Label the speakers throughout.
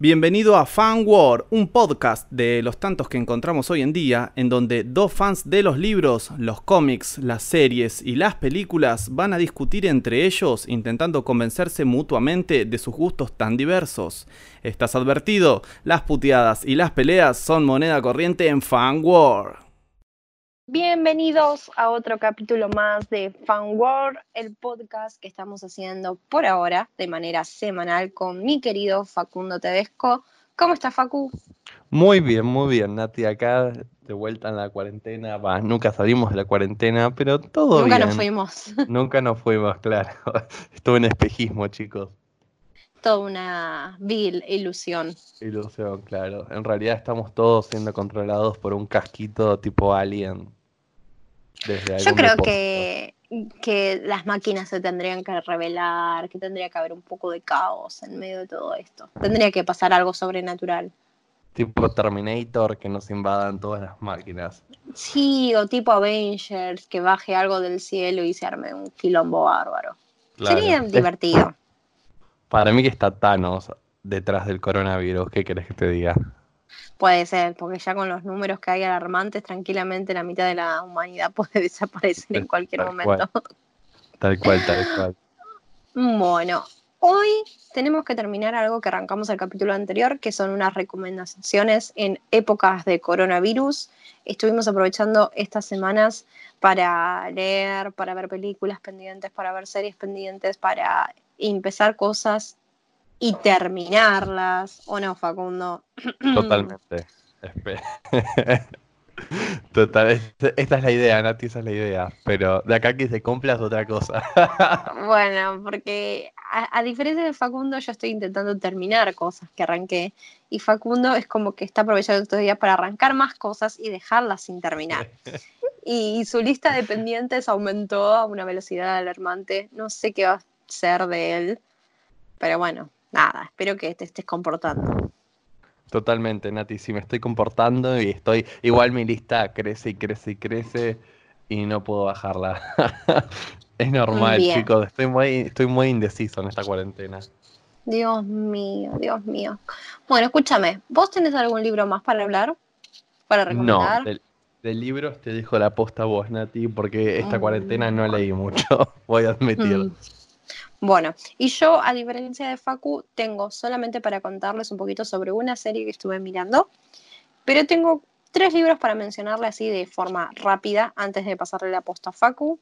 Speaker 1: Bienvenido a Fan War, un podcast de los tantos que encontramos hoy en día, en donde dos fans de los libros, los cómics, las series y las películas van a discutir entre ellos intentando convencerse mutuamente de sus gustos tan diversos. Estás advertido, las puteadas y las peleas son moneda corriente en Fan War.
Speaker 2: Bienvenidos a otro capítulo más de Fan World, el podcast que estamos haciendo por ahora de manera semanal con mi querido Facundo Tedesco. ¿Cómo está Facu?
Speaker 3: Muy bien, muy bien, Nati. Acá de vuelta en la cuarentena. nunca salimos de la cuarentena, pero todo
Speaker 2: bien.
Speaker 3: Nunca
Speaker 2: nos fuimos.
Speaker 3: Nunca nos fuimos, claro. Estuve en espejismo, chicos.
Speaker 2: Toda una vil ilusión.
Speaker 3: Ilusión, claro. En realidad estamos todos siendo controlados por un casquito tipo alien
Speaker 2: yo creo que, que las máquinas se tendrían que revelar, que tendría que haber un poco de caos en medio de todo esto. Tendría que pasar algo sobrenatural.
Speaker 3: Tipo Terminator, que nos invadan todas las máquinas.
Speaker 2: Sí, o tipo Avengers, que baje algo del cielo y se arme un quilombo bárbaro. Sería divertido.
Speaker 3: Para mí que está Thanos detrás del coronavirus, ¿qué querés que te diga?
Speaker 2: Puede ser, porque ya con los números que hay alarmantes, tranquilamente la mitad de la humanidad puede desaparecer en cualquier momento.
Speaker 3: Tal cual, tal cual.
Speaker 2: Bueno, hoy tenemos que terminar algo que arrancamos el capítulo anterior, que son unas recomendaciones en épocas de coronavirus. Estuvimos aprovechando estas semanas para leer, para ver películas pendientes, para ver series pendientes, para empezar cosas y terminarlas, ¿o no, Facundo?
Speaker 3: Totalmente. Total, esta es la idea, Nati, esa es la idea. Pero de acá que se cumpla es otra cosa.
Speaker 2: bueno, porque a, diferencia de Facundo, yo estoy intentando terminar cosas que arranqué. Y Facundo es como que está aprovechando estos días para arrancar más cosas y dejarlas sin terminar. y su lista de pendientes aumentó a una velocidad alarmante. No sé qué va a ser de él. Pero bueno, nada, espero que te estés comportando.
Speaker 3: Totalmente, Nati, sí me estoy comportando y estoy, igual mi lista crece y crece y crece y no puedo bajarla. es normal, chicos, estoy muy, estoy muy indeciso en esta cuarentena.
Speaker 2: Dios mío, Dios mío. Bueno, escúchame, ¿vos tenés algún libro más para hablar? ¿Para recomendar?
Speaker 3: No, del, libro te dejo la posta vos, Nati, porque esta cuarentena no leí mucho, voy a admitir. Mm.
Speaker 2: Bueno, y yo, a diferencia de Facu, tengo solamente para contarles un poquito sobre una serie que estuve mirando, pero tengo tres libros para mencionarle así de forma rápida antes de pasarle la posta a Facu.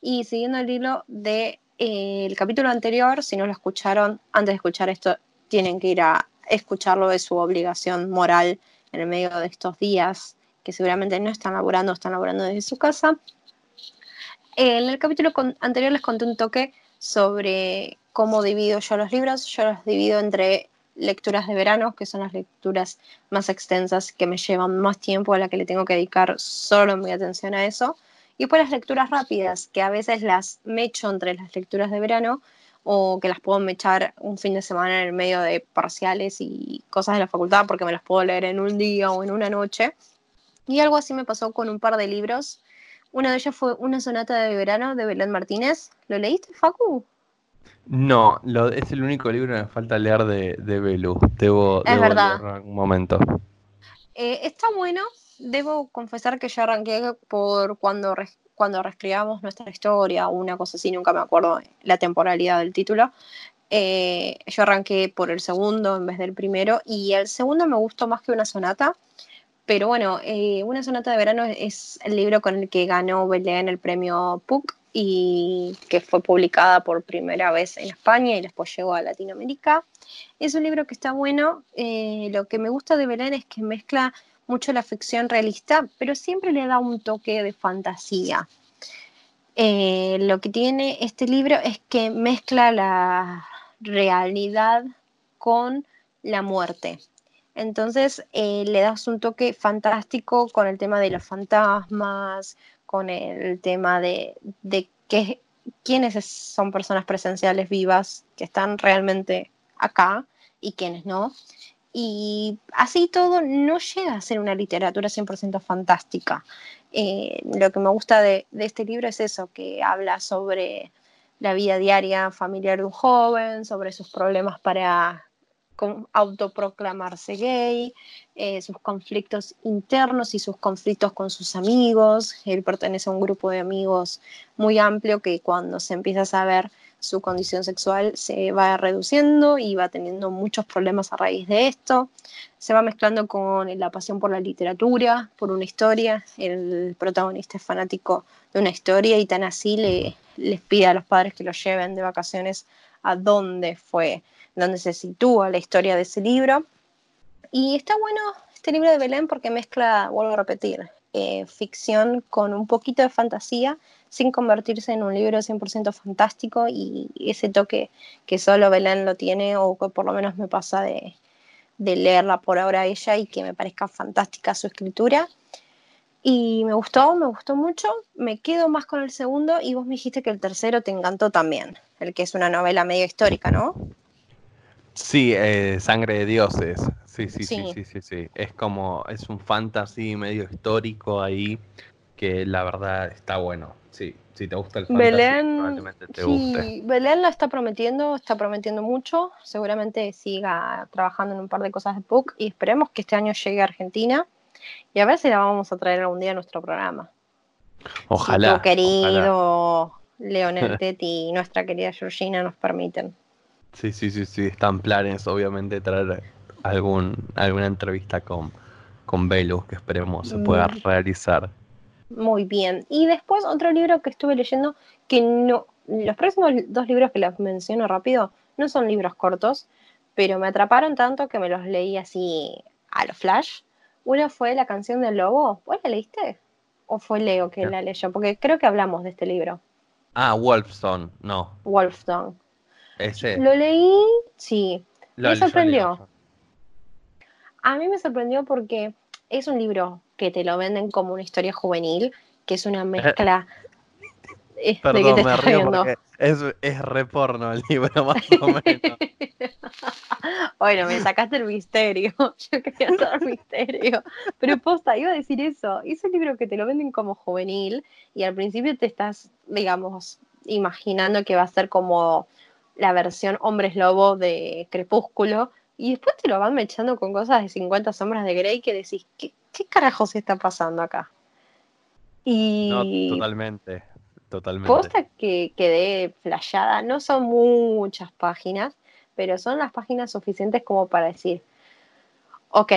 Speaker 2: Y siguiendo el hilo del de, capítulo anterior, si no lo escucharon, antes de escuchar esto, tienen que ir a escucharlo de su obligación moral en el medio de estos días, que seguramente no están laburando, están laburando desde su casa. En el capítulo anterior les conté un toque sobre cómo divido yo los libros. Yo los divido entre lecturas de verano, que son las lecturas más extensas, que me llevan más tiempo, a la que le tengo que dedicar solo mi atención a eso. Y después las lecturas rápidas, que a veces las mecho entre las lecturas de verano o que las puedo mechar un fin de semana en el medio de parciales y cosas de la facultad porque me las puedo leer en un día o en una noche. Y algo así me pasó con un par de libros una de ellas fue Una sonata de verano de Belén Martínez. ¿Lo leíste, Facu?
Speaker 3: No, lo, es el único libro que me falta leer de, de Belu. Debo,
Speaker 2: es verdad.
Speaker 3: en algún momento.
Speaker 2: Eh, está bueno. Debo confesar que yo arranqué por cuando, cuando reescribamos nuestra historia o una cosa así, nunca me acuerdo la temporalidad del título. Eh, yo arranqué por el segundo en vez del primero y el segundo me gustó más que una sonata. Pero bueno, eh, Una sonata de verano es el libro con el que ganó Belén el premio PUC y que fue publicada por primera vez en España y después llegó a Latinoamérica. Es un libro que está bueno. Eh, lo que me gusta de Belén es que mezcla mucho la ficción realista, pero siempre le da un toque de fantasía. Eh, lo que tiene este libro es que mezcla la realidad con la muerte. Entonces eh, le das un toque fantástico con el tema de los fantasmas, con el tema de, quiénes son personas presenciales vivas que están realmente acá y quiénes no. Y así todo no llega a ser una literatura 100% fantástica. Eh, lo que me gusta de, este libro es eso, que habla sobre la vida diaria familiar de un joven, sobre sus problemas para autoproclamarse gay, eh, sus conflictos internos y sus conflictos con sus amigos. Él pertenece a un grupo de amigos muy amplio que cuando se empieza a saber su condición sexual se va reduciendo y va teniendo muchos problemas a raíz de esto. Se va mezclando con la pasión por la literatura, por una historia. El protagonista es fanático de una historia y tan así le, les pide a los padres que lo lleven de vacaciones a dónde fue, dónde se sitúa la historia de ese libro. Y está bueno este libro de Belén porque mezcla, vuelvo a repetir, eh, ficción con un poquito de fantasía sin convertirse en un libro 100% fantástico y ese toque que solo Belén lo tiene o que por lo menos me pasa de, leerla por ahora ella y que me parezca fantástica su escritura. Y me gustó, me gustó mucho. Me quedo más con el segundo y vos me dijiste que el tercero te encantó también, el que es una novela medio histórica, ¿no?
Speaker 3: Sí, eh, Sangre de Dioses. Sí, sí, sí, sí, sí, sí, Es como, es un fantasy medio histórico ahí que la verdad está bueno. Sí, si te gusta el fantasy, probablemente te sí,
Speaker 2: Belén la está prometiendo, está prometiendo mucho. Seguramente siga trabajando en un par de cosas de PUC y esperemos que este año llegue a Argentina y a ver si la vamos a traer algún día a nuestro programa.
Speaker 3: Ojalá.
Speaker 2: tu querido Leonel Tetti y nuestra querida Georgina nos permiten.
Speaker 3: Sí, sí, sí, sí, están planes, obviamente, traer algún, alguna entrevista con, con que esperemos se pueda mm. realizar.
Speaker 2: Muy bien. Y después otro libro que estuve leyendo, que no, los próximos dos libros que les menciono rápido, no son libros cortos, pero me atraparon tanto que me los leí así a lo flash. Uno fue La canción del lobo. ¿Vos la leíste? ¿O fue Leo que la leyó? Porque creo que hablamos de este libro.
Speaker 3: Ah, Wolfstone, no.
Speaker 2: Wolfstone. Ese. Lo leí, sí. me sorprendió. A mí me sorprendió porque es un libro que te lo venden como una historia juvenil, que es una mezcla.
Speaker 3: Perdón, me río porque es, es re porno el libro, más o menos.
Speaker 2: bueno, me sacaste el misterio. Yo quería saber el misterio. Pero posta, iba a decir eso. Es un libro que te lo venden como juvenil y al principio te estás, digamos, imaginando que va a ser como la versión hombres lobo de Crepúsculo. Y después te lo van mechando con cosas de 50 sombras de Grey que decís, ¿qué, ¿qué carajos está pasando acá?
Speaker 3: Y no, totalmente, totalmente.
Speaker 2: Posta que quedé flayada, no son muchas páginas, pero son las páginas suficientes como para decir, ok,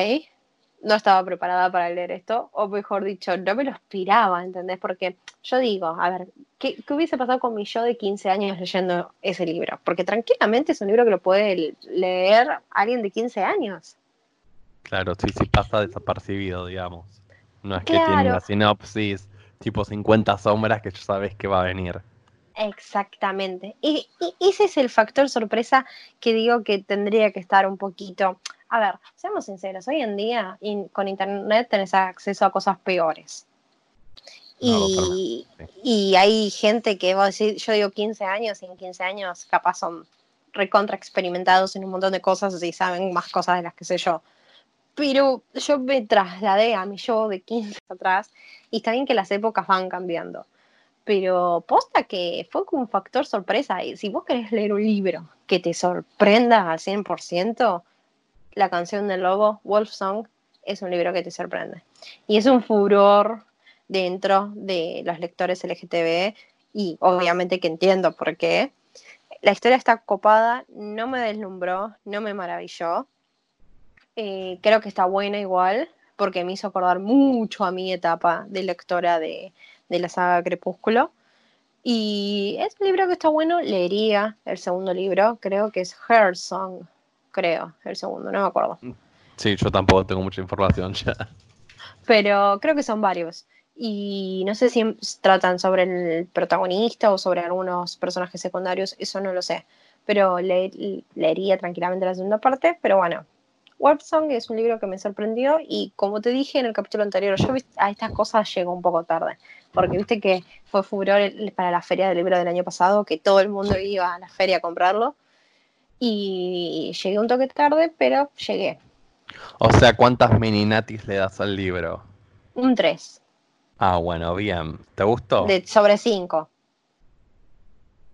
Speaker 2: no estaba preparada para leer esto, o mejor dicho, no me lo esperaba, ¿entendés? Porque yo digo, a ver, ¿qué, ¿qué, hubiese pasado con mi yo de 15 años leyendo ese libro? Porque tranquilamente es un libro que lo puede leer alguien de 15 años.
Speaker 3: Claro, sí, sí pasa desapercibido, digamos. No es que tiene una sinopsis tipo 50 sombras que ya sabes que va a venir.
Speaker 2: Exactamente. Y, ese es el factor sorpresa que digo que tendría que estar un poquito. A ver, seamos sinceros, hoy en día con internet tenés acceso a cosas peores. y, y, hay gente que va a decir, yo digo 15 años y en 15 años capaz son recontra experimentados en un montón de cosas y saben más cosas de las que sé yo pero yo me trasladé a mi yo de 15 atrás y está bien que las épocas van cambiando. Pero posta que fue como un factor sorpresa. Y si vos querés leer un libro que te sorprenda al 100%, La canción del lobo, Wolf Song, es un libro que te sorprende. Y es un furor dentro de los lectores LGTB y obviamente que entiendo por qué. La historia está copada, no me deslumbró, no me maravilló, eh, creo que está buena igual, porque me hizo acordar mucho a mi etapa de lectora de, la saga Crepúsculo. Y es un libro que está bueno, leería el segundo libro, creo que es Her Song, creo, el segundo, no me acuerdo.
Speaker 3: Sí, yo tampoco tengo mucha información ya.
Speaker 2: Pero creo que son varios. Y no sé si tratan sobre el protagonista o sobre algunos personajes secundarios, eso no lo sé. Pero leería tranquilamente la segunda parte, pero bueno, Warp Song es un libro que me sorprendió y como te dije en el capítulo anterior, yo a estas cosas llego un poco tarde, porque viste que fue furor para la feria del libro del año pasado, que todo el mundo iba a la feria a comprarlo y llegué un toque tarde, pero llegué.
Speaker 3: O sea, ¿cuántas mini natis le das al libro?
Speaker 2: Un 3.
Speaker 3: Ah, bueno, bien. ¿Te gustó?
Speaker 2: De, sobre 5.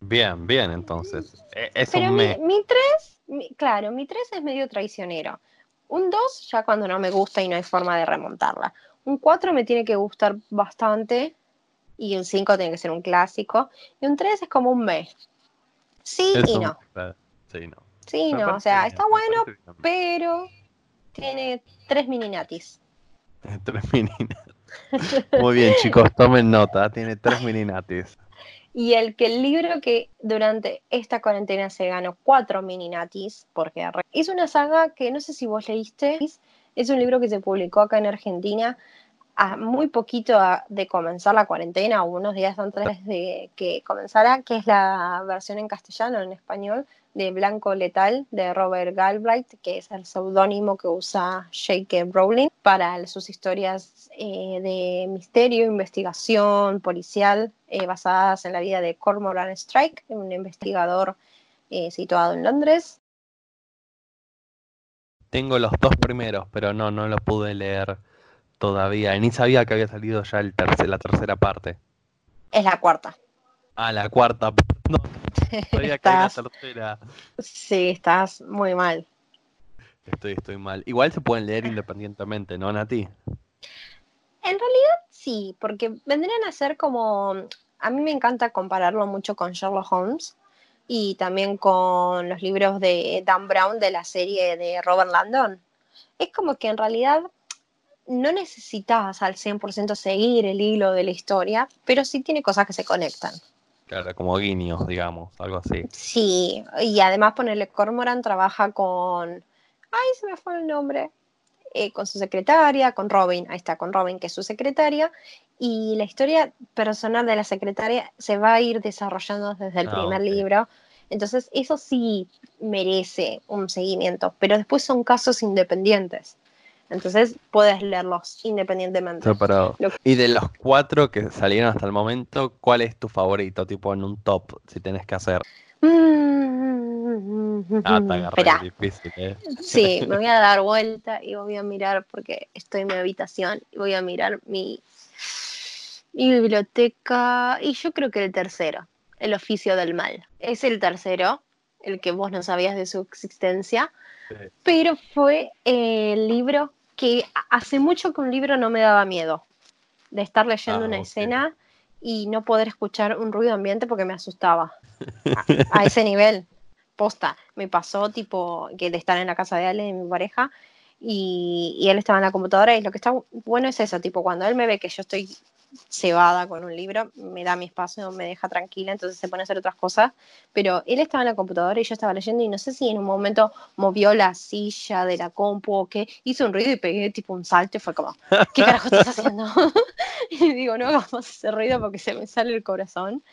Speaker 3: Bien, bien, entonces. E, es
Speaker 2: pero mi, 3 claro, mi 3 es medio traicionero. Un 2 ya cuando no me gusta y no hay forma de remontarla. Un 4 me tiene que gustar bastante y un 5 tiene que ser un clásico. Y un 3 es como un mes. Sí y no.
Speaker 3: Sí, no.
Speaker 2: Sí, no, o sea, está bueno, pero tiene tres mini natis.
Speaker 3: tres mini Muy bien, chicos, tomen nota, tiene tres mini natis.
Speaker 2: Y el que el libro que durante esta cuarentena se ganó cuatro mini natis, porque es una saga que no sé si vos leíste, es un libro que se publicó acá en Argentina a muy poquito de comenzar la cuarentena, o unos días antes de que comenzara, que es la versión en castellano, en español, de Blanco Letal de Robert Galbraith, que es el seudónimo que usa J.K. Rowling para sus historias eh, de misterio, investigación policial eh, basadas en la vida de Cormoran Strike, un investigador eh, situado en Londres.
Speaker 3: Tengo los dos primeros, pero no, no los pude leer todavía. Ni sabía que había salido ya el la tercera parte.
Speaker 2: Es la cuarta.
Speaker 3: Ah, la cuarta. No,
Speaker 2: Sí, estás muy mal.
Speaker 3: Estoy, estoy mal. Igual se pueden leer independientemente, ¿no, Nati?
Speaker 2: En realidad sí, porque vendrían a ser como. A mí me encanta compararlo mucho con Sherlock Holmes y también con los libros de Dan Brown de la serie de Robert Landon. Es como que en realidad no necesitas al 100% seguir el hilo de la historia, pero sí tiene cosas que se conectan.
Speaker 3: Claro, como guiños, digamos, algo así.
Speaker 2: Sí, y además ponerle Cormoran trabaja con. Ay, se me fue el nombre. Eh, con su secretaria, con Robin, ahí está, con Robin, que es su secretaria, y la historia personal de la secretaria se va a ir desarrollando desde el ah, primer libro. Entonces, eso sí merece un seguimiento, pero después son casos independientes. Entonces puedes leerlos independientemente.
Speaker 3: Y de los cuatro que salieron hasta el momento, ¿cuál es tu favorito? Tipo en un top, si tenés que hacer.
Speaker 2: Mm, ah, te difícil, ¿eh? Sí, me voy a dar vuelta y voy a mirar, porque estoy en mi habitación, y voy a mirar mi, mi biblioteca. Y yo creo que el tercero, El oficio del mal. Es el tercero, el que vos no sabías de su existencia. Pero fue el libro que hace mucho que un libro no me daba miedo de estar leyendo ah, una escena y no poder escuchar un ruido ambiente porque me asustaba. A, ese nivel, posta. Me pasó tipo que de estar en la casa de Ale, mi pareja, y, y, él estaba en la computadora y lo que está bueno es eso, tipo cuando él me ve que yo estoy cebada con un libro, me da mi espacio, me deja tranquila, entonces se pone a hacer otras cosas. Pero él estaba en la computadora y yo estaba leyendo y no sé si en un momento movió la silla de la compu o qué, hizo un ruido y pegué tipo un salto y fue como, ¿qué carajo estás haciendo? y digo, no hagamos ese ruido porque se me sale el corazón.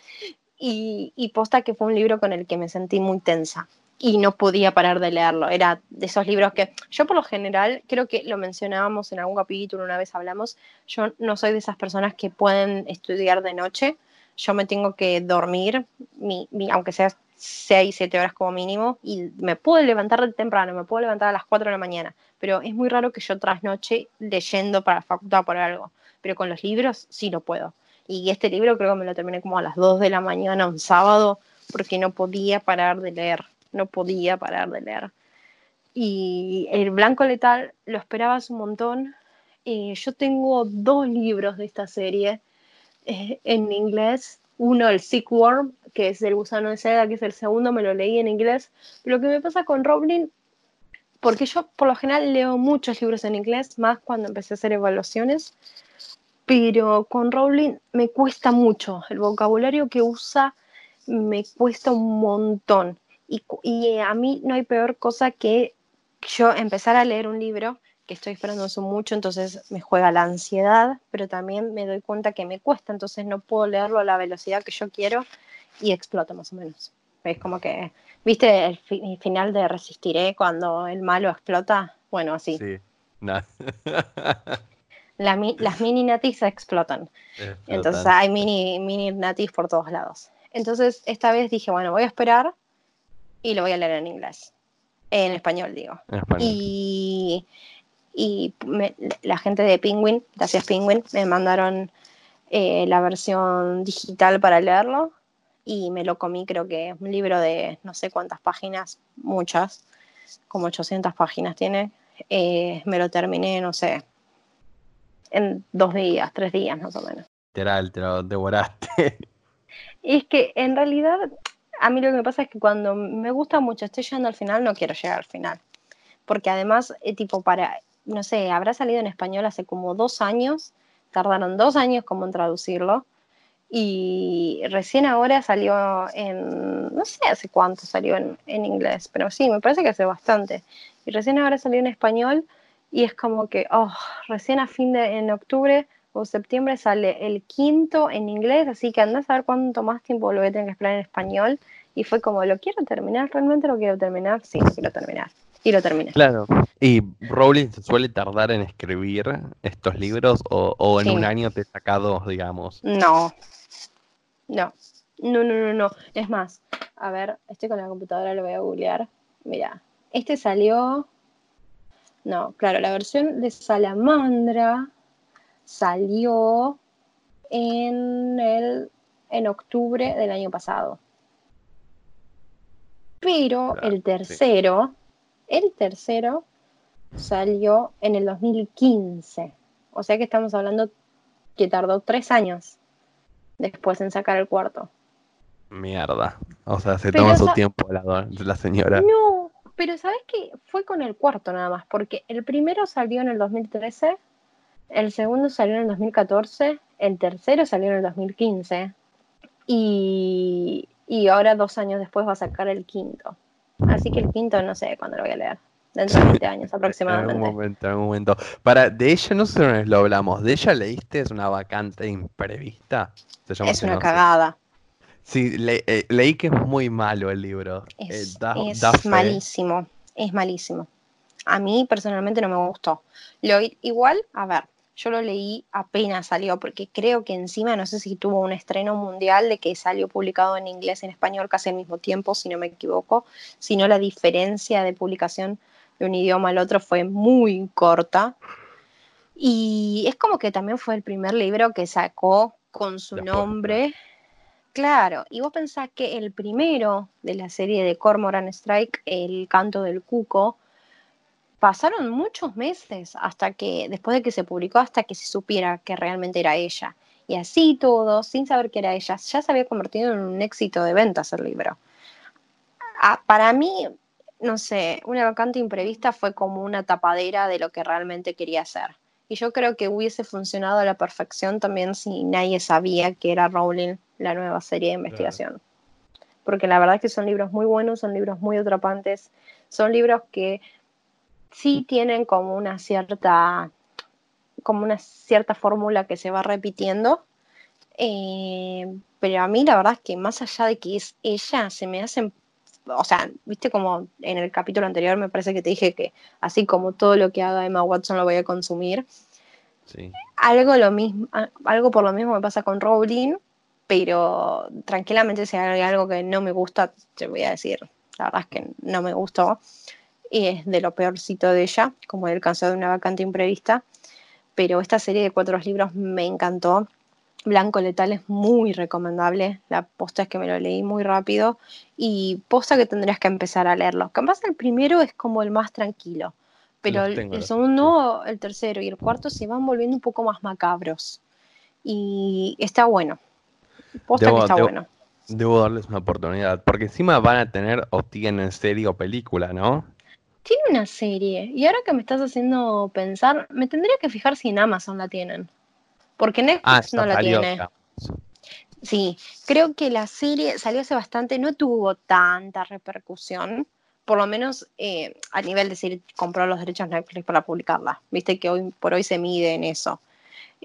Speaker 2: Y, y posta que fue un libro con el que me sentí muy tensa y no podía parar de leerlo. Era de esos libros que yo por lo general, creo que lo mencionábamos en algún capítulo, una vez hablamos, yo no soy de esas personas que pueden estudiar de noche, yo me tengo que dormir, mi, aunque sea 6, 7 horas como mínimo, y me puedo levantar temprano, me puedo levantar a las 4 de la mañana, pero es muy raro que yo trasnoche leyendo para la facultad por algo, pero con los libros sí lo puedo. Y este libro creo que me lo terminé como a las 2 de la mañana un sábado porque no podía parar de leer no podía parar de leer. Y el Blanco Letal lo esperabas un montón. Eh, yo tengo dos libros de esta serie eh, en inglés. Uno, el Sick Worm, que es el gusano de seda, que es el segundo, me lo leí en inglés. Lo que me pasa con Rowling, porque yo por lo general leo muchos libros en inglés, más cuando empecé a hacer evaluaciones, pero con Rowling me cuesta mucho. El vocabulario que usa me cuesta un montón. Y, a mí no hay peor cosa que yo empezar a leer un libro que estoy esperando eso mucho, entonces me juega la ansiedad, pero también me doy cuenta que me cuesta, entonces no puedo leerlo a la velocidad que yo quiero y explota más o menos. Es como que, ¿viste el, final de Resistiré cuando el malo explota? Bueno, así. Sí, las mini natis explotan. Entonces hay mini, mini natis por todos lados. Entonces esta vez dije, bueno, voy a esperar y lo voy a leer en inglés. En español, digo. Y, y la gente de Penguin, gracias Penguin, me mandaron eh, la versión digital para leerlo. y me lo comí, creo que es un libro de no sé cuántas páginas, muchas, como 800 páginas tiene. Eh, me lo terminé, no sé, en dos días, tres días más o menos.
Speaker 3: Literal, te lo devoraste.
Speaker 2: Y es que en realidad a mí lo que me pasa es que cuando me gusta mucho, estoy llegando al final, no quiero llegar al final. Porque además, eh, tipo, para, no sé, habrá salido en español hace como dos años, tardaron dos años como en traducirlo. Y recién ahora salió en, no sé hace cuánto salió en, en inglés, pero sí, me parece que hace bastante. Y recién ahora salió en español y es como que, oh, recién a fin de, en octubre o septiembre sale el quinto en inglés, así que andás a ver cuánto más tiempo lo voy a tener que esperar en español. Y fue como, ¿lo quiero terminar? ¿Realmente lo quiero terminar? Sí, lo quiero terminar. Y lo terminé.
Speaker 3: Claro. ¿Y Rowling se suele tardar en escribir estos libros o, en un año te saca dos, digamos?
Speaker 2: No. No. No, no, no, no. Es más, a ver, estoy con la computadora, lo voy a googlear. Mira, este salió. No, claro, la versión de Salamandra salió en, el, en octubre del año pasado. Pero el tercero, el tercero salió en el 2015. O sea que estamos hablando que tardó tres años después en sacar el cuarto.
Speaker 3: Mierda. O sea, se toma su tiempo la, la señora.
Speaker 2: No, pero ¿sabes qué? Fue con el cuarto nada más, porque el primero salió en el 2013 el segundo salió en el 2014, el tercero salió en el 2015 y, y ahora dos años después va a sacar el quinto. Así que el quinto no sé cuándo lo voy a leer. Dentro de 20 años aproximadamente.
Speaker 3: En algún momento, en algún momento. Para, de ella no sé si lo hablamos. ¿De ella leíste? Es una vacante imprevista.
Speaker 2: es una cagada.
Speaker 3: Sí, eh, leí que es muy malo el libro.
Speaker 2: Es, eh, es malísimo. Es malísimo. A mí personalmente no me gustó. Lo, igual, a ver, yo lo leí apenas salió, porque creo que encima, no sé si tuvo un estreno mundial de que salió publicado en inglés y en español casi al mismo tiempo, si no me equivoco, sino la diferencia de publicación de un idioma al otro fue muy corta. Y es como que también fue el primer libro que sacó con su nombre. Claro, y vos pensás que el primero de la serie de Cormoran Strike, El canto del cuco, pasaron muchos meses hasta que, después de que se publicó, hasta que se supiera que realmente era ella. Y así todo, sin saber que era ella, ya se había convertido en un éxito de ventas el libro. Ah, para mí, no sé, una vacante imprevista fue como una tapadera de lo que realmente quería hacer. Y yo creo que hubiese funcionado a la perfección también si nadie sabía que era Rowling la nueva serie de investigación. Porque la verdad es que son libros muy buenos, son libros muy atrapantes, son libros que sí tienen como una cierta, como una cierta fórmula que se va repitiendo. Eh, pero a mí la verdad es que más allá de que es ella, se me hacen, o sea, viste como en el capítulo anterior me parece que te dije que así como todo lo que haga Emma Watson lo voy a consumir. Algo, lo mismo, algo por lo mismo me pasa con Rowling, pero tranquilamente si hay algo que no me gusta, te voy a decir, la verdad es que no me gustó es de lo peorcito de ella, como el caso de una vacante imprevista. Pero esta serie de cuatro libros me encantó. Blanco Letal es muy recomendable. La posta es que me lo leí muy rápido y posta que tendrías que empezar a leerlo. Capaz el primero es como el más tranquilo, pero el, segundo, el tercero y el cuarto se van volviendo un poco más macabros. Y está bueno. Posta que está bueno.
Speaker 3: Debo darles una oportunidad, porque encima van a tener o tienen serie o película, ¿no?
Speaker 2: Tiene una serie. Y ahora que me estás haciendo pensar, me tendría que fijar si en Amazon la tienen. Porque Netflix ah, no la tiene. Sí, creo que la serie salió hace bastante, no tuvo tanta repercusión, por lo menos eh, a nivel de decir, compró los derechos Netflix para publicarla. Viste que hoy por hoy se mide en eso.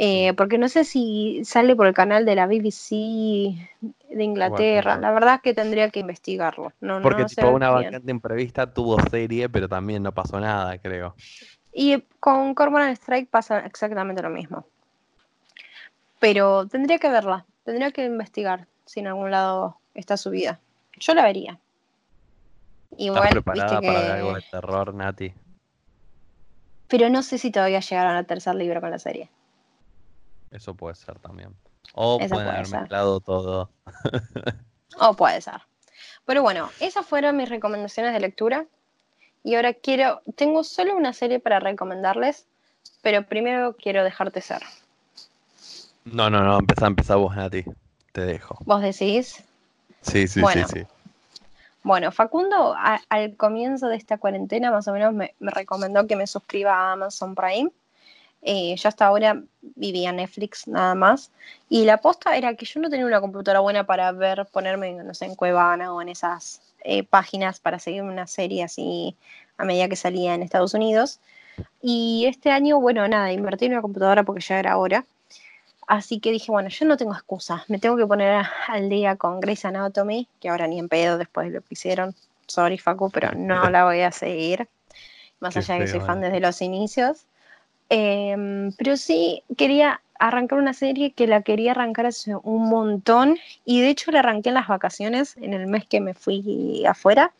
Speaker 2: Eh, porque no sé si sale por el canal de la BBC de Inglaterra. La verdad es que tendría que investigarlo. No,
Speaker 3: porque tipo una vacante imprevista tuvo serie, pero también no pasó nada, creo.
Speaker 2: Y con Cormoran Strike pasa exactamente lo mismo. Pero tendría que verla, tendría que investigar si en algún lado está subida. Yo la vería.
Speaker 3: Igual, ¿Estás preparada para algo de terror, Nati?
Speaker 2: Pero no sé si todavía llegaron al tercer libro con la serie.
Speaker 3: Eso puede ser también. O pueden haber mezclado todo.
Speaker 2: O puede ser. Pero bueno, esas fueron mis recomendaciones de lectura. Y ahora quiero, tengo solo una serie para recomendarles, pero primero quiero dejarte ser.
Speaker 3: No, no, no, empezá, empezá vos, Nati. Te dejo.
Speaker 2: ¿Vos decís?
Speaker 3: Sí, sí, sí, sí.
Speaker 2: Bueno, Facundo al comienzo de esta cuarentena más o menos me, recomendó que me suscriba a Amazon Prime. Eh, yo hasta ahora vivía Netflix nada más. Y la aposta era que yo no tenía una computadora buena para ver, ponerme, no sé, en Cuevana o en esas eh, páginas para seguir una serie así a medida que salía en Estados Unidos. Y este año, bueno, nada, invertí en una computadora porque ya era hora. Así que dije, bueno, yo no tengo excusa, me tengo que poner al día con Grey's Anatomy, que ahora ni en pedo después de lo que hicieron. Sorry, Facu, pero no la voy a seguir. Más allá de que soy fan desde los inicios. Em, pero sí quería arrancar una serie que la quería arrancar hace un montón y de hecho la arranqué en las vacaciones, en el mes que me fui afuera.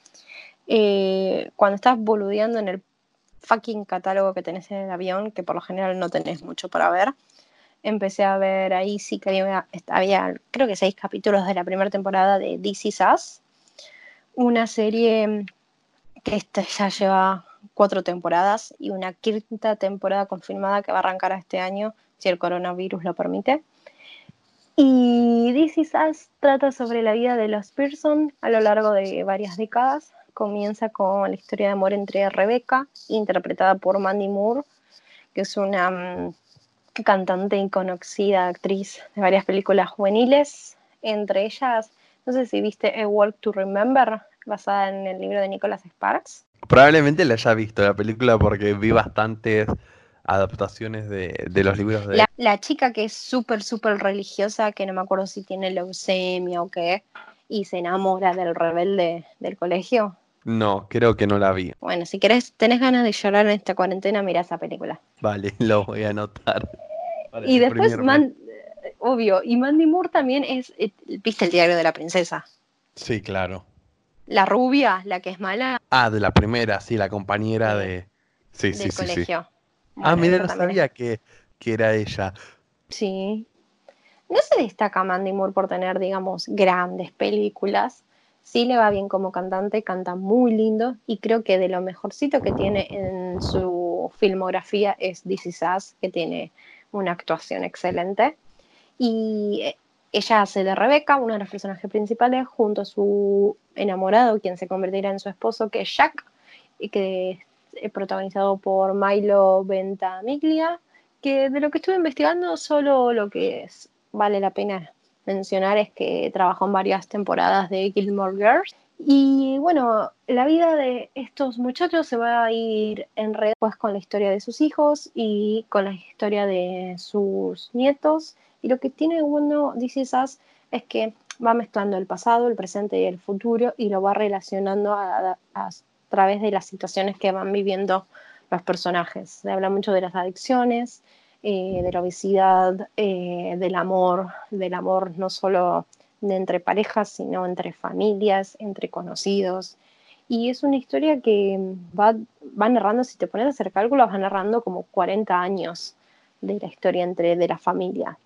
Speaker 2: Eh, cuando estás boludeando en el fucking catálogo que tenés en el avión, que por lo general no tenés mucho para ver empecé a ver ahí, sí que había, creo que seis capítulos de la primera temporada de This Is una serie que esta ya lleva cuatro temporadas y una quinta temporada confirmada que va a arrancar este año, si el coronavirus lo permite. Y This Is trata sobre la vida de los Pearson a lo largo de varias décadas. Comienza con la historia de amor entre Rebecca, interpretada por Mandy Moore, que es una mm, cantante y conocida actriz de varias películas juveniles, entre ellas, no sé si viste A Walk to Remember, basada en el libro de Nicholas Sparks.
Speaker 3: Probablemente la haya visto la película porque vi bastantes adaptaciones de, los libros de...
Speaker 2: La, chica que es súper, súper religiosa, que no me acuerdo si tiene leucemia o qué, y se enamora del rebelde del colegio.
Speaker 3: No, creo que no la vi.
Speaker 2: Bueno, si querés, tenés ganas de llorar en esta cuarentena, mira esa película.
Speaker 3: Vale, lo voy a anotar
Speaker 2: y después, obvio, y Mandy Moore también es, eh, ¿viste el diario de la princesa?
Speaker 3: Sí, claro.
Speaker 2: La rubia, la que es mala.
Speaker 3: Ah, de la primera, sí, la compañera de... Sí, sí, sí, colegio. ah, mira, no sabía que, que era ella.
Speaker 2: Sí. No se destaca Mandy Moore por tener, digamos, grandes películas. Sí le va bien como cantante, canta muy lindo y creo que de lo mejorcito que tiene en su filmografía es This Is Us, que tiene una actuación excelente. Y eh, ella hace de Rebeca, uno de los personajes principales, junto a su enamorado, quien se convertirá en su esposo, que es Jack, y que es protagonizado por Milo Ventamiglia, que de lo que estuve investigando, solo lo que es, vale la pena mencionar es que trabajó en varias temporadas de Gilmore Girls y bueno, la vida de estos muchachos se va a ir en red pues, con la historia de sus hijos y con la historia de sus nietos. Y lo que tiene bueno dice Sass es que va mezclando el pasado, el presente y el futuro y lo va relacionando a, través de las situaciones que van viviendo los personajes. Se habla mucho de las adicciones, eh, de la obesidad, eh, del amor, del amor no solo de entre parejas, sino entre familias, entre conocidos. Y es una historia que va, va narrando, si te pones a hacer cálculos, va narrando como 40 años de la historia entre de la familia.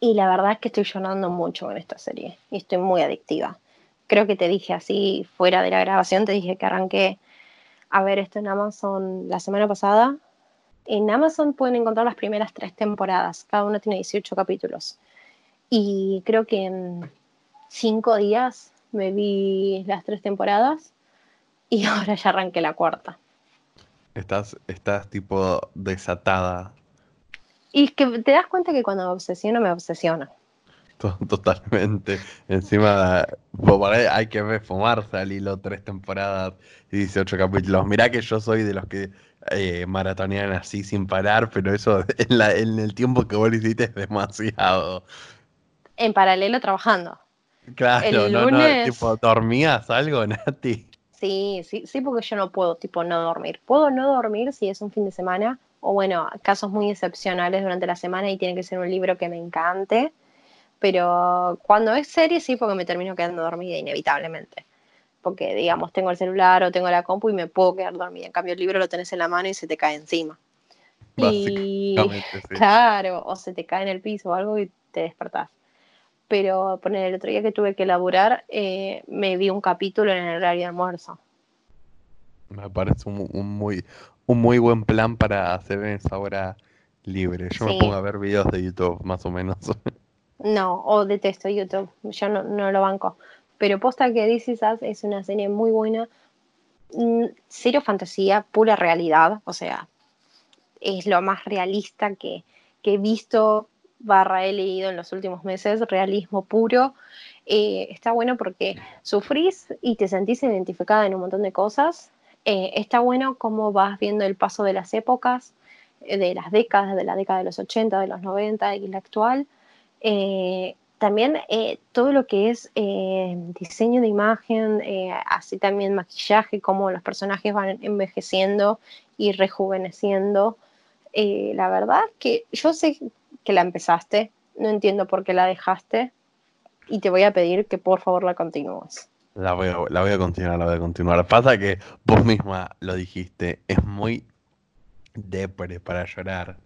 Speaker 2: Y la verdad es que estoy llorando mucho en esta serie y estoy muy adictiva. Creo que te dije así, fuera de la grabación, te dije que arranqué a ver esto en Amazon la semana pasada. En Amazon pueden encontrar las primeras tres temporadas, cada una tiene 18 capítulos. Y creo que en cinco días me vi las tres temporadas y ahora ya arranqué la cuarta.
Speaker 3: Estás, estás tipo desatada.
Speaker 2: Y que te das cuenta que cuando me obsesiono, me obsesiona.
Speaker 3: Totalmente. Encima, hay que ver fumarse al hilo tres temporadas y 18 capítulos. Mirá que yo soy de los que eh, maratonean así sin parar, pero eso en, en el tiempo que vos hiciste es demasiado
Speaker 2: en paralelo trabajando.
Speaker 3: Claro, no, no, tipo, ¿dormías algo, Nati?
Speaker 2: Sí, sí, sí, porque yo no puedo, tipo, no dormir. Puedo no dormir si es un fin de semana, o bueno, casos muy excepcionales durante la semana y tiene que ser un libro que me encante. Pero cuando es serie, sí, porque me termino quedando dormida inevitablemente. Porque, digamos, tengo el celular o tengo la compu y me puedo quedar dormida. En cambio, el libro lo tenés en la mano y se te cae encima. Y, claro, o se te cae en el piso o algo y te despertás. pero poner el otro día que tuve que laburar, eh, me vi un capítulo en el horario de almuerzo.
Speaker 3: Me parece un, muy, un muy buen plan para hacer en esa hora libre. Yo me pongo a ver videos de YouTube, más o menos.
Speaker 2: No, o detesto YouTube, yo no, no lo banco. Pero posta que This Is es una serie muy buena, mm, cero fantasía, pura realidad, o sea, es lo más realista que, que he visto barra he leído en los últimos meses, realismo puro. Eh, está bueno porque sufrís y te sentís identificada en un montón de cosas. Eh, está bueno cómo vas viendo el paso de las épocas, eh, de las décadas, de la década de los 80, de los 90 y la actual. también todo lo que es diseño de imagen, así también maquillaje, cómo los personajes van envejeciendo y rejuveneciendo. la verdad que yo sé que la empezaste, no entiendo por qué la dejaste y te voy a pedir que por favor la continúes.
Speaker 3: La voy, a, la voy a continuar, la voy a continuar. Pasa que vos misma lo dijiste, es muy depre para llorar.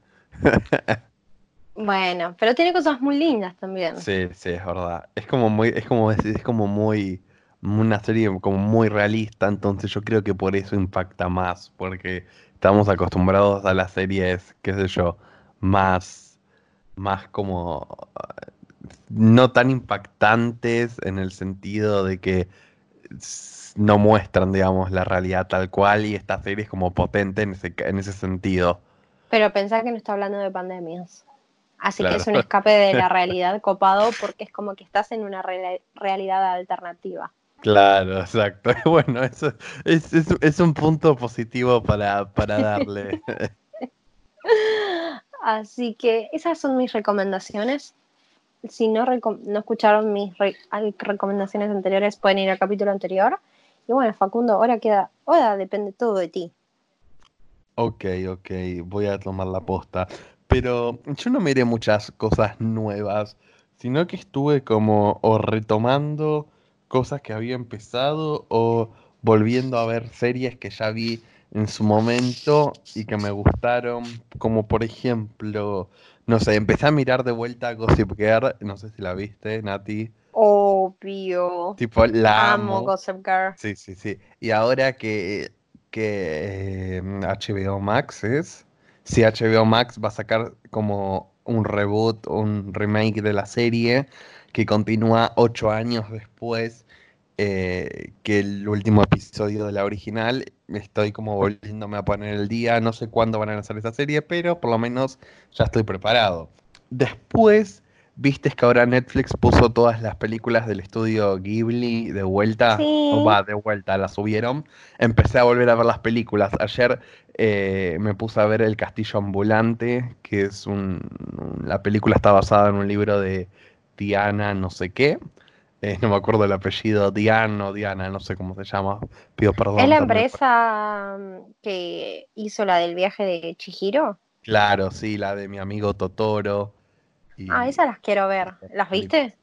Speaker 2: bueno, pero tiene cosas muy lindas también.
Speaker 3: Sí, sí, es verdad. Es como muy, es como, es como muy, una serie como muy realista, entonces yo creo que por eso impacta más, porque estamos acostumbrados a las series, qué sé yo, más más como no tan impactantes en el sentido de que no muestran, digamos, la realidad tal cual y esta serie es como potente en ese, en ese sentido.
Speaker 2: Pero pensar que no está hablando de pandemias. Así que es un escape de la realidad copado porque es como que estás en una realidad alternativa.
Speaker 3: Claro, exacto. Bueno, eso es, es un punto positivo para, para darle.
Speaker 2: Así que esas son mis recomendaciones. Si no, no escucharon mis recomendaciones anteriores, pueden ir al capítulo anterior. Y bueno, Facundo, ahora queda, ahora depende todo de ti.
Speaker 3: Ok, ok, voy a tomar la posta. Pero yo no miré muchas cosas nuevas, sino que estuve como o retomando cosas que había empezado o volviendo a ver series que ya vi en su momento y que me gustaron, como por ejemplo, no sé, empecé a mirar de vuelta Gossip Girl, no sé si la viste, Nati.
Speaker 2: Obvio.
Speaker 3: Tipo, la
Speaker 2: amo. Gossip Girl.
Speaker 3: Sí, sí, sí. Y ahora que, que HBO eh, Max es, si HBO Max va a sacar como un reboot, un remake de la serie que continúa ocho años después eh, que el último episodio de la original. Estoy como volviéndome a poner el día. No sé cuándo van a lanzar esa serie, pero por lo menos ya estoy preparado. Después, viste que ahora Netflix puso todas las películas del estudio Ghibli de vuelta. O va, de vuelta, las subieron. Empecé a volver a ver las películas. Ayer eh, me puse a ver El Castillo Ambulante, que es un. La película está basada en un libro de Diana, no sé qué. Eh, no me acuerdo el apellido, Diana o Diana, no sé cómo se llama. Pido perdón.
Speaker 2: ¿Es la empresa mm, que hizo la del viaje de Chihiro?
Speaker 3: Claro, sí, la de mi amigo Totoro.
Speaker 2: Ah, esas las quiero ver. ¿Las viste?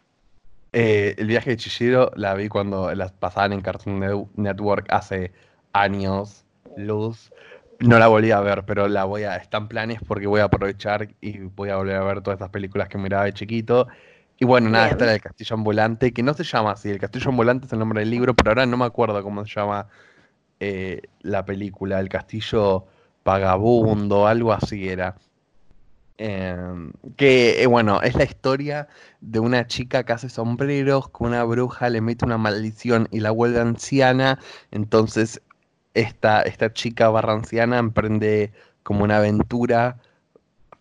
Speaker 3: Eh, el viaje de Chihiro la vi cuando las pasaban en Cartoon Network hace años, luz. No la volví a ver, pero la voy a. Están planes porque voy a aprovechar y voy a volver a ver todas estas películas que miraba de chiquito. Y bueno, nada, está el Castillo Ambulante, que no se llama así, el Castillo Ambulante es el nombre del libro, pero ahora no me acuerdo cómo se llama eh, la película, el Castillo Vagabundo, algo así era. Em, que, eh, bueno, es la historia de una chica que hace sombreros, con una bruja le mete una maldición y la vuelve anciana, entonces esta, esta chica barra anciana emprende como una aventura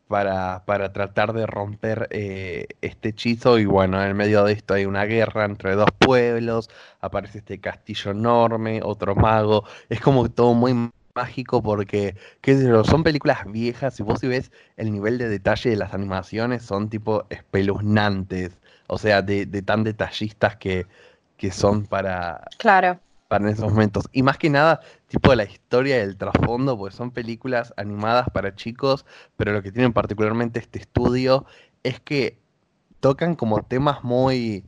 Speaker 3: para, para tratar de romper eh, este hechizo. Y bueno, en medio de esto hay una guerra entre dos pueblos, aparece este castillo enorme, otro mago. Es como todo muy mágico porque, qué son películas viejas y vos si ves el nivel de detalle de las animaciones son tipo espeluznantes. O sea, de, de tan detallistas que, que son para...
Speaker 2: Claro
Speaker 3: para esos momentos. Y más que nada, tipo la historia del trasfondo, porque son películas animadas para chicos, pero lo que tienen particularmente este estudio es que tocan como temas muy,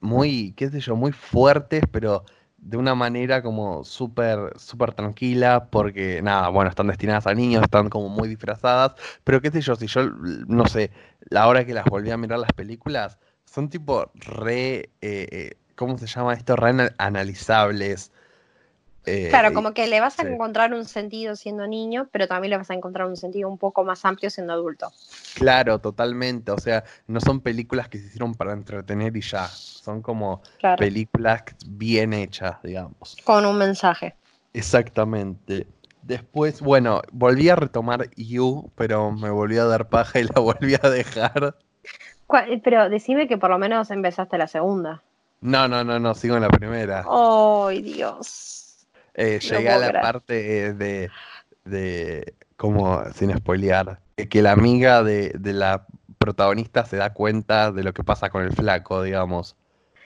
Speaker 3: muy, qué sé yo, muy fuertes, pero de una manera como súper, súper tranquila, porque nada, bueno, están destinadas a niños, están como muy disfrazadas, pero qué sé yo, si yo, no sé, la hora que las volví a mirar las películas, son tipo re, eh, eh, ¿cómo se llama esto? Re analizables.
Speaker 2: Eh, claro, como que le vas a encontrar un sentido siendo niño, pero también le vas a encontrar un sentido un poco más amplio siendo adulto.
Speaker 3: Claro, totalmente. O sea, no son películas que se hicieron para entretener y ya. Son como películas bien hechas, digamos.
Speaker 2: Con un mensaje.
Speaker 3: Exactamente. Después, bueno, volví a retomar You, pero me volví a dar paja y la volví a dejar.
Speaker 2: Pero decime que por lo menos empezaste la segunda.
Speaker 3: No, no, no, no, sigo en la primera.
Speaker 2: ¡Ay, Dios!
Speaker 3: Eh, llegué a la parte eh, de, de, como, sin spoilear, que la amiga de, de la protagonista se da cuenta de lo que pasa con el flaco, digamos.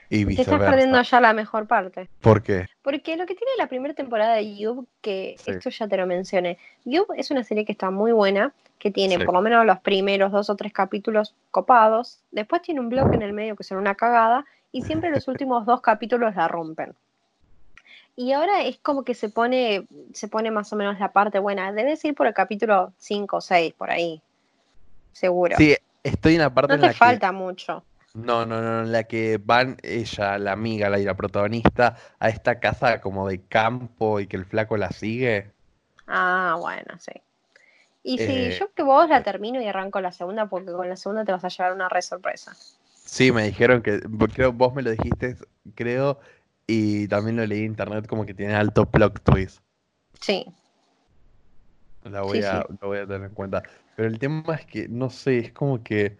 Speaker 2: Y Te estás perdiendo ya la mejor parte.
Speaker 3: ¿Por qué?
Speaker 2: Porque lo que tiene la primera temporada de You, que esto ya te lo mencioné, You es una serie que está muy buena, que tiene por lo menos los primeros dos o tres capítulos copados, después tiene un bloque en el medio que son una cagada, y siempre los últimos dos capítulos la rompen. Y ahora es como que se pone, se pone más o menos la parte buena. Debes ir por el capítulo 5 o 6, por ahí. Seguro.
Speaker 3: Sí, estoy en la parte
Speaker 2: no te falta mucho.
Speaker 3: No, no, no, en la que van ella, la amiga, la, la protagonista, a esta casa como de campo y que el flaco la sigue.
Speaker 2: Ah, bueno, sí. Y si eh, yo que vos la termino y arranco la segunda, porque con la segunda te vas a llevar una re sorpresa.
Speaker 3: Sí, me dijeron que, creo vos me lo dijiste, creo, y también lo leí en internet como que tiene alto plot twist.
Speaker 2: Sí.
Speaker 3: La voy, a, Lo voy a tener en cuenta. Pero el tema es que, no sé, es como que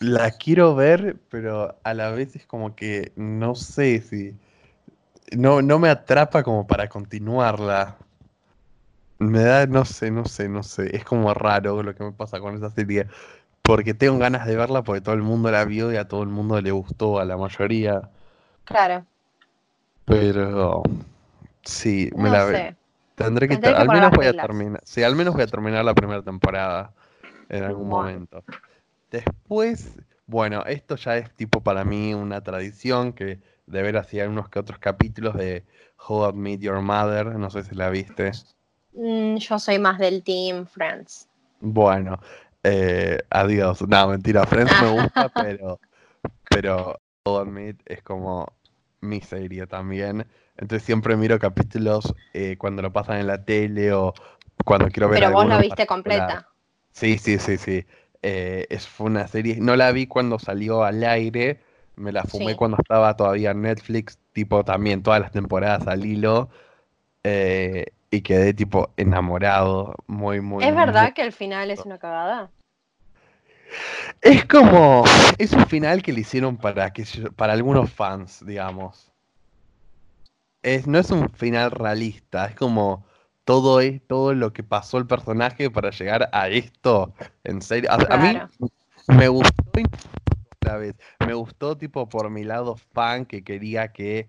Speaker 3: la quiero ver, pero a la vez es como que no sé si. No, no me atrapa como para continuarla. Me da, no sé, no sé, no sé. Es como raro lo que me pasa con esa serie. Porque tengo ganas de verla porque todo el mundo la vio y a todo el mundo le gustó, a la mayoría.
Speaker 2: Claro.
Speaker 3: Pero. Sí, me la veo. Tendré que, al menos voy a terminar. Sí, al menos voy a terminar la primera temporada en algún momento. Después, bueno, esto ya es tipo para mí una tradición que de ver así unos que otros capítulos de How I Meet Your Mother, no sé si la viste.
Speaker 2: Mm, yo soy más del Team Friends.
Speaker 3: Bueno, eh, adiós. No, mentira, Friends me gusta, pero, pero Meet es como mi serie también. Entonces siempre miro capítulos eh, cuando lo pasan en la tele o cuando quiero ver.
Speaker 2: Pero vos la viste completa.
Speaker 3: Sí, sí, sí, sí. Eh, es, fue una serie, no la vi cuando salió al aire, me la fumé cuando estaba todavía en Netflix, tipo también todas las temporadas al hilo, eh, y quedé tipo enamorado, muy, muy...
Speaker 2: ¿Es verdad que el final es una cagada?
Speaker 3: Es como, es un final que le hicieron para, que, para algunos fans, digamos. Es, no es un final realista, es como todo es todo lo que pasó el personaje para llegar a esto. En serio. A, mí me gustó vez. Me gustó tipo por mi lado fan que quería que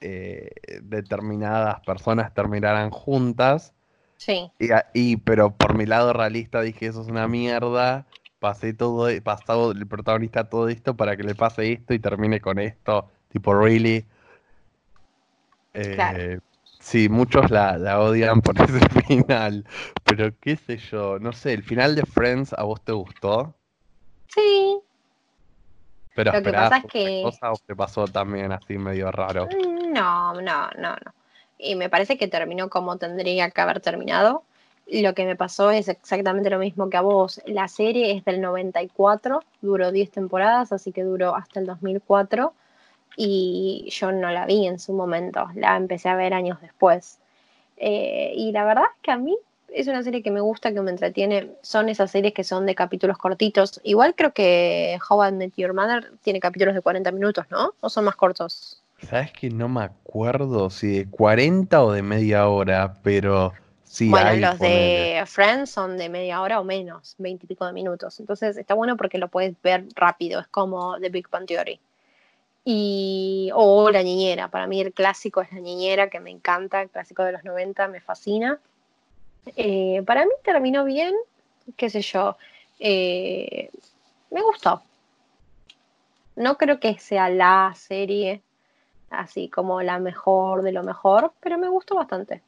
Speaker 3: eh, determinadas personas terminaran juntas.
Speaker 2: Sí.
Speaker 3: Y, pero por mi lado realista dije eso es una mierda. Pasé todo, pasado el protagonista todo esto para que le pase esto y termine con esto. Tipo, really. Eh, Sí, muchos la, odian por ese final, pero qué sé yo, no sé, el final de Friends a vos te gustó?
Speaker 2: Sí.
Speaker 3: Pero Lo que pasa es que... cosa o te pasó también así medio raro?
Speaker 2: No, no, no, no. Y me parece que terminó como tendría que haber terminado. Lo que me pasó es exactamente lo mismo que a vos. La serie es del 94, duró 10 temporadas, así que duró hasta el 2004 y yo no la vi en su momento, la empecé a ver años después. Eh, y la verdad es que a mí es una serie que me gusta, que me entretiene. Son esas series que son de capítulos cortitos. Igual creo que How I Met Your Mother tiene capítulos de 40 minutos, ¿no? ¿O son más cortos?
Speaker 3: Sabes que no me acuerdo si de 40 o de media hora, pero sí.
Speaker 2: Bueno, los de Friends son de media hora o menos, 20 y pico de minutos. Entonces está bueno porque lo puedes ver rápido. Es como The Big Bang Theory y o La Niñera. Para mí el clásico es La Niñera, que me encanta, el clásico de los 90 me fascina. Eh, para mí terminó bien, qué sé yo, eh, me gustó. No creo que sea la serie así como la mejor de lo mejor, pero me gustó bastante.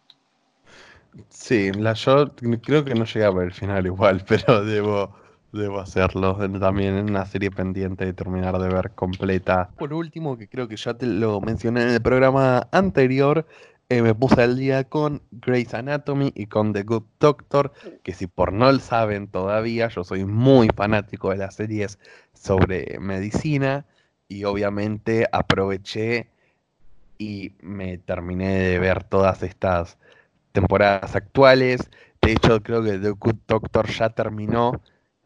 Speaker 3: Sí, la yo creo que no llegué a ver el final igual, pero debo, Debo hacerlo también en una serie pendiente de terminar de ver completa. Por último, que creo que ya te lo mencioné en el programa anterior, eh, me puse al día con Grey's Anatomy y con The Good Doctor, que si por no lo saben todavía, yo soy muy fanático de las series sobre medicina y obviamente aproveché y me terminé de ver todas estas temporadas actuales. De hecho, creo que The Good Doctor ya terminó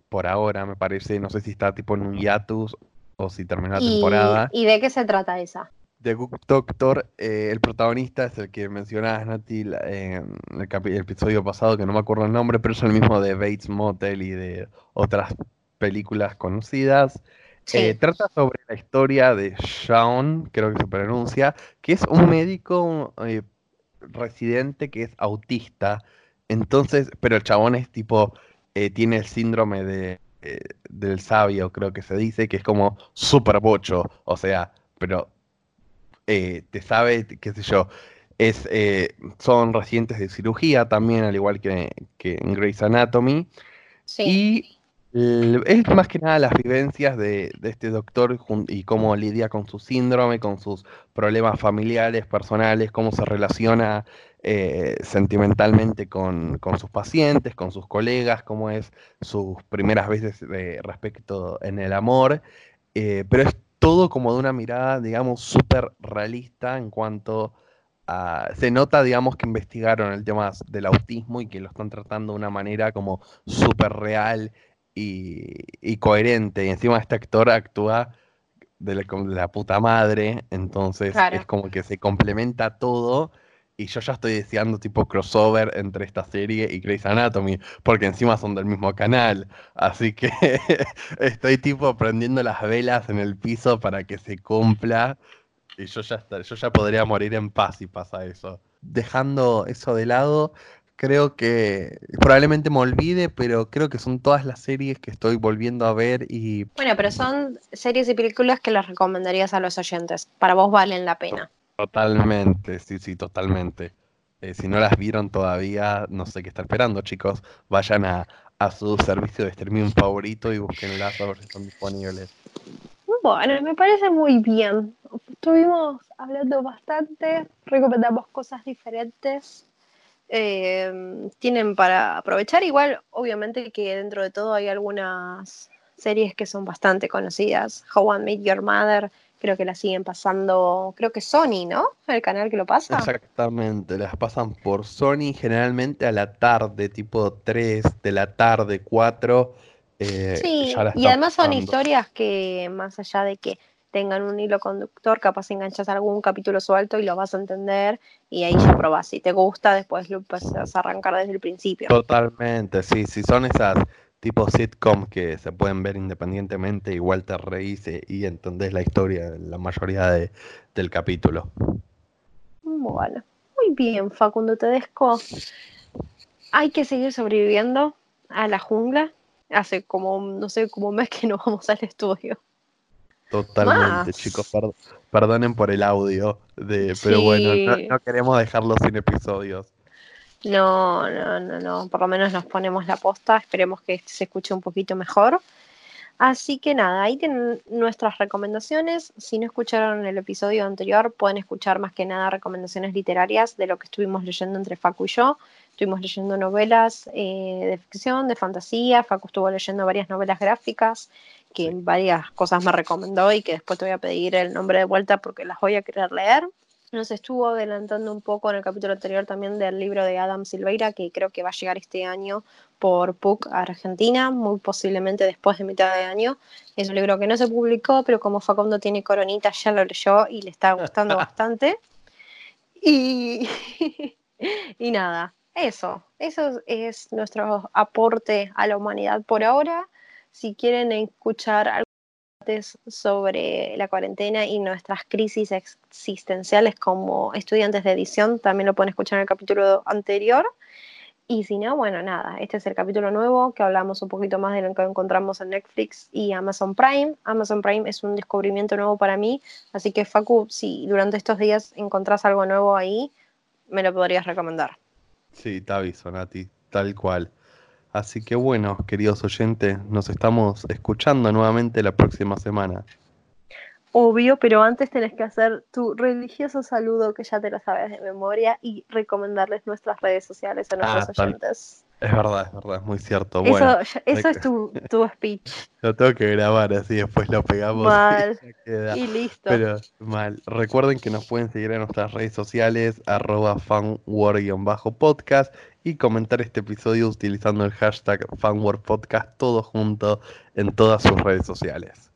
Speaker 3: por ahora, me parece. No sé si está tipo en un hiatus o si terminó la temporada.
Speaker 2: ¿Y de qué se trata esa?
Speaker 3: The Good Doctor, eh, el protagonista es el que mencionabas, Nati, en el, episodio pasado, que no me acuerdo el nombre, pero es el mismo de Bates Motel y de otras películas conocidas. Eh, trata sobre la historia de Sean, creo que se pronuncia, que es un médico eh, residente que es autista. Entonces, pero el chabón es tipo, tiene el síndrome de, del sabio, creo que se dice, que es como súper bocho. O sea, pero eh, te sabe, qué sé yo, es, eh, son recientes de cirugía también, al igual que, en Grey's Anatomy. Y es más que nada las vivencias de, este doctor y cómo lidia con su síndrome, con sus problemas familiares, personales, cómo se relaciona eh, sentimentalmente con, sus pacientes, con sus colegas, cómo es sus primeras veces respecto en el amor. pero es todo como de una mirada, digamos, súper realista en cuanto a... Se nota, digamos, que investigaron el tema del autismo y que lo están tratando de una manera como súper real y, coherente. Y encima este actor actúa de la, puta madre, entonces es como que se complementa todo y yo ya estoy deseando tipo crossover entre esta serie y Grey's Anatomy, porque encima son del mismo canal. Así que estoy tipo prendiendo las velas en el piso para que se cumpla. Y yo ya, yo ya podría morir en paz si pasa eso. Dejando eso de lado, creo que probablemente me olvide, pero creo que son todas las series que estoy volviendo a ver y...
Speaker 2: Bueno, pero son series y películas que las recomendarías a los oyentes. Para vos valen la pena.
Speaker 3: Totalmente, sí, sí, totalmente. Eh, si no las vieron todavía, no sé qué está esperando, chicos. Vayan a, su servicio de streaming favorito y búsquenlas a ver si están disponibles.
Speaker 2: Bueno, me parece muy bien. Estuvimos hablando bastante, recomendamos cosas diferentes. Eh, tienen para aprovechar. Igual, obviamente que dentro de todo hay algunas series que son bastante conocidas. How I Met Your Mother creo que la siguen pasando, creo que Sony, ¿no? El canal que lo pasa.
Speaker 3: Exactamente, las pasan por Sony generalmente a la tarde, tipo 3 de la tarde, 4.
Speaker 2: Eh, sí, y además son historias que más allá de que tengan un hilo conductor, capaz enganchas algún capítulo suelto y lo vas a entender y ahí ya probás. Si te gusta, después lo vas a arrancar desde el principio.
Speaker 3: Totalmente, sí, sí, son esas tipo sitcom que se pueden ver independientemente, igual te reís y entendés la historia, la mayoría de, del capítulo.
Speaker 2: Bueno, muy bien, Facundo Tedesco. Hay que seguir sobreviviendo a la jungla. Hace como, no sé, como un mes que no vamos al estudio.
Speaker 3: Totalmente, chicos. perdonen por el audio, de, pero bueno, no queremos dejarlo sin episodios.
Speaker 2: No, no, no, no. Por lo menos nos ponemos la posta. Esperemos que este se escuche un poquito mejor. Así que nada, ahí tienen nuestras recomendaciones. Si no escucharon el episodio anterior, pueden escuchar más que nada recomendaciones literarias de lo que estuvimos leyendo entre Facu y yo. Estuvimos leyendo novelas eh, de ficción, de fantasía. Facu estuvo leyendo varias novelas gráficas que varias cosas me recomendó y que después te voy a pedir el nombre de vuelta porque las voy a querer leer. Nos estuvo adelantando un poco en el capítulo anterior también del libro de Adam Silveira, que creo que va a llegar este año por PUC Argentina, muy posiblemente después de mitad de año. Es un libro que no se publicó, pero como Facundo tiene coronita, ya lo leyó y le está gustando bastante. Y, y nada, eso, eso es nuestro aporte a la humanidad por ahora. Si quieren escuchar algo sobre la cuarentena y nuestras crisis existenciales como estudiantes de edición. También lo pueden escuchar en el capítulo anterior. Y si no, bueno, nada, este es el capítulo nuevo que hablamos un poquito más de lo que encontramos en Netflix y Amazon Prime. Amazon Prime es un descubrimiento nuevo para mí, así que Facu, si durante estos días encontrás algo nuevo ahí, me lo podrías recomendar.
Speaker 3: Sí, te aviso, Nati, tal cual. Así que bueno, queridos oyentes, nos estamos escuchando nuevamente la próxima semana.
Speaker 2: Obvio, pero antes tenés que hacer tu religioso saludo que ya te lo sabes de memoria y recomendarles nuestras redes sociales a nuestros ah, oyentes.
Speaker 3: Es verdad, es verdad, es muy cierto.
Speaker 2: Eso, eso es tu, tu, speech.
Speaker 3: Lo tengo que grabar así, después lo pegamos.
Speaker 2: Mal. Y, listo.
Speaker 3: Pero mal. Recuerden que nos pueden seguir en nuestras redes sociales, arroba fanwar-podcast y comentar este episodio utilizando el hashtag fanwarpodcast todo junto en todas sus redes sociales.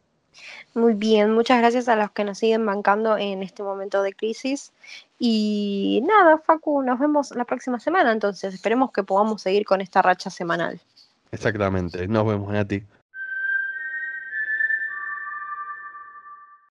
Speaker 2: Muy bien, muchas gracias a los que nos siguen bancando en este momento de crisis. Y nada, Facu, nos vemos la próxima semana, entonces esperemos que podamos seguir con esta racha semanal.
Speaker 3: Exactamente, nos vemos, Nati.